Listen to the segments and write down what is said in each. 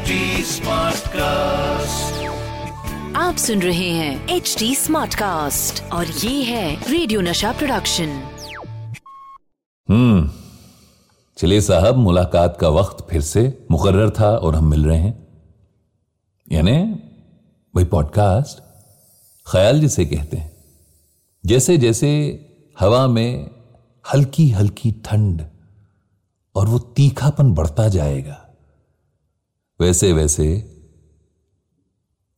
HD Smartcast. आप सुन रहे हैं एच डी स्मार्ट कास्ट और ये है रेडियो नशा प्रोडक्शन हम्म। चलिए साहब मुलाकात का वक्त फिर से मुकर्र था और हम मिल रहे हैं। यानी वही पॉडकास्ट ख्याल जिसे कहते हैं। जैसे जैसे हवा में हल्की हल्की ठंड और वो तीखापन बढ़ता जाएगा वैसे वैसे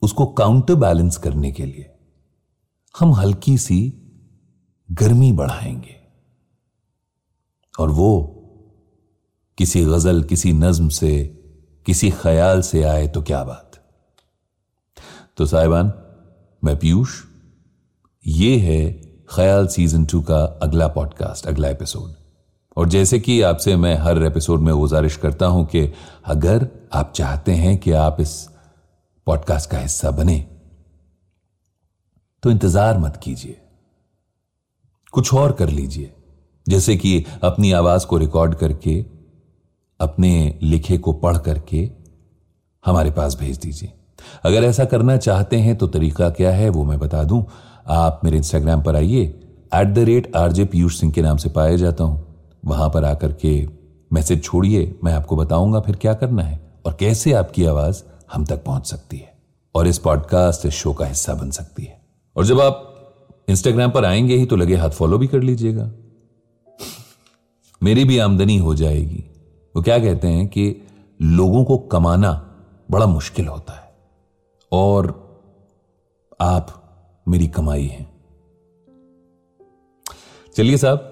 उसको काउंटर बैलेंस करने के लिए हम हल्की सी गर्मी बढ़ाएँगे। और वो किसी गज़ल, किसी नज्म से, किसी ख्याल से आए तो क्या बात? तो साहिबान, मैं पीयूष, ये है ख्याल सीज़न टू का अगला पॉडकास्ट अगला एपिसोड और जैसे कि आपसे मैं हर एपिसोड में गुजारिश करता हूँ कि अगर आप चाहते हैं कि आप इस पॉडकास्ट का हिस्सा बने तो इंतज़ार मत कीजिए। कुछ और कर लीजिए। जैसे कि अपनी आवाज़ को रिकॉर्ड करके, अपने लिखे को पढ़ करके हमारे पास भेज दीजिए। अगर ऐसा करना चाहते हैं तो तरीका क्या है वो मैं बता दूँ। आप मेरे इंस्टाग्राम पर आइए at the rate RJ Piyush Singh के नाम से पाया जाता हूँ। वहाँ पर आकर के मैसेज छोड़िए, मैं आपको बताऊँगा फिर क्या करना है और कैसे आपकी आवाज़ हम तक पहुँच सकती है। और इस पॉडकास्ट इस शो का हिस्सा बन सकती है। और जब आप इंस्टाग्राम पर आएँगे ही तो लगे हाथ फॉलो भी कर लीजिएगा। मेरी भी आमदनी हो जाएगी। वो क्या कहते हैं कि लोगों को कमाना बड़ा मुश्किल होता है। और आप मेरी कमाई हैं। चलिए साहब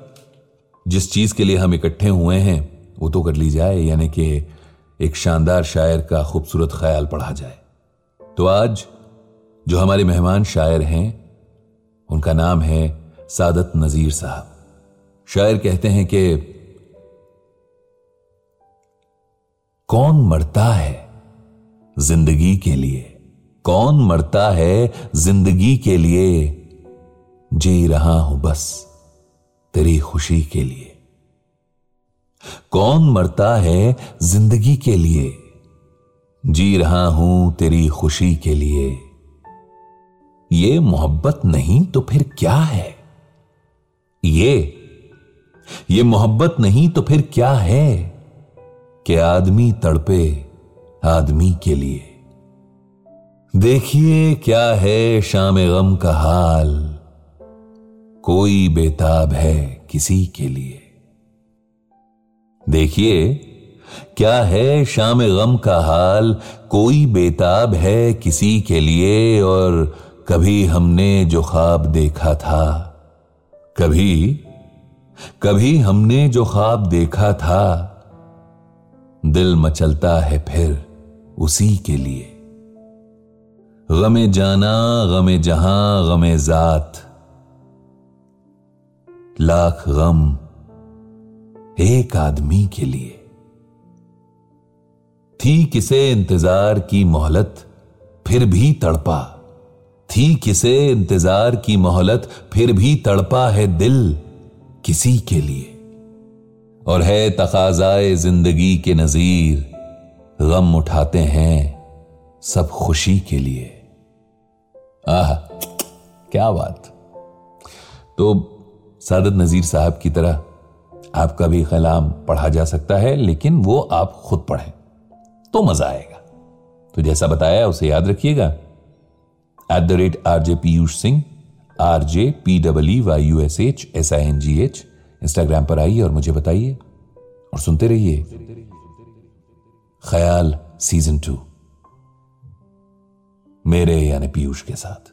जिस चीज़ के लिए हम इकट्ठे हुए हैं, वो तो कर ली जाए यानी कि एक शानदार शायर का खूबसूरत ख्याल पढ़ा जाए। तो आज जो हमारे मेहमान शायर हैं, उनका नाम है सादत नजीर साहब। शायर कहते हैं कि, कौन मरता है ज़िंदगी के लिए? कौन मरता है ज़िंदगी के लिए? जी रहा हूँ बस। तेरी खुशी के लिए। कौन मरता है ज़िंदगी के लिए? जी रहा हूँ तेरी खुशी के लिए। ये मोहब्बत नहीं तो फिर क्या है? ये ये मोहब्बत नहीं तो फिर क्या है? कि आदमी तड़पे आदमी के लिए। देखिए क्या है शाम गम का हाल। कोई बेताब है किसी के लिए। देखिए, क्या है शाम गम का हाल? कोई बेताब है किसी के लिए? और कभी हमने जो ख्वाब देखा था? कभी कभी हमने जो ख्वाब देखा था? दिल मचलता है फिर उसी के लिए। गमे जाना, गमे जहाँ, गमे जात। लाख गम एक आदमी के लिए। थी किसे इंतज़ार की मोहलत, फिर भी तड़पा। थी किसे इंतज़ार की मोहलत, फिर भी तड़पा है दिल किसी के लिए। और है तकाजाए ज़िंदगी के नजीर, गम उठाते हैं सब खुशी के लिए। आह, क्या बात। तो सादत नजीर साहब की तरह आपका भी कलाम पढ़ा जा सकता है, लेकिन वो आप खुद पढ़ें तो मज़ा आएगा। तो जैसा बताया, उसे याद रखिएगा। At the rate R J Piyush Singh R J P W Y U S H S I N G H Instagram पर आइए और मुझे बताइए और सुनते रहिए। ख्याल सीज़न टू मेरे यानी पीयूष के साथ।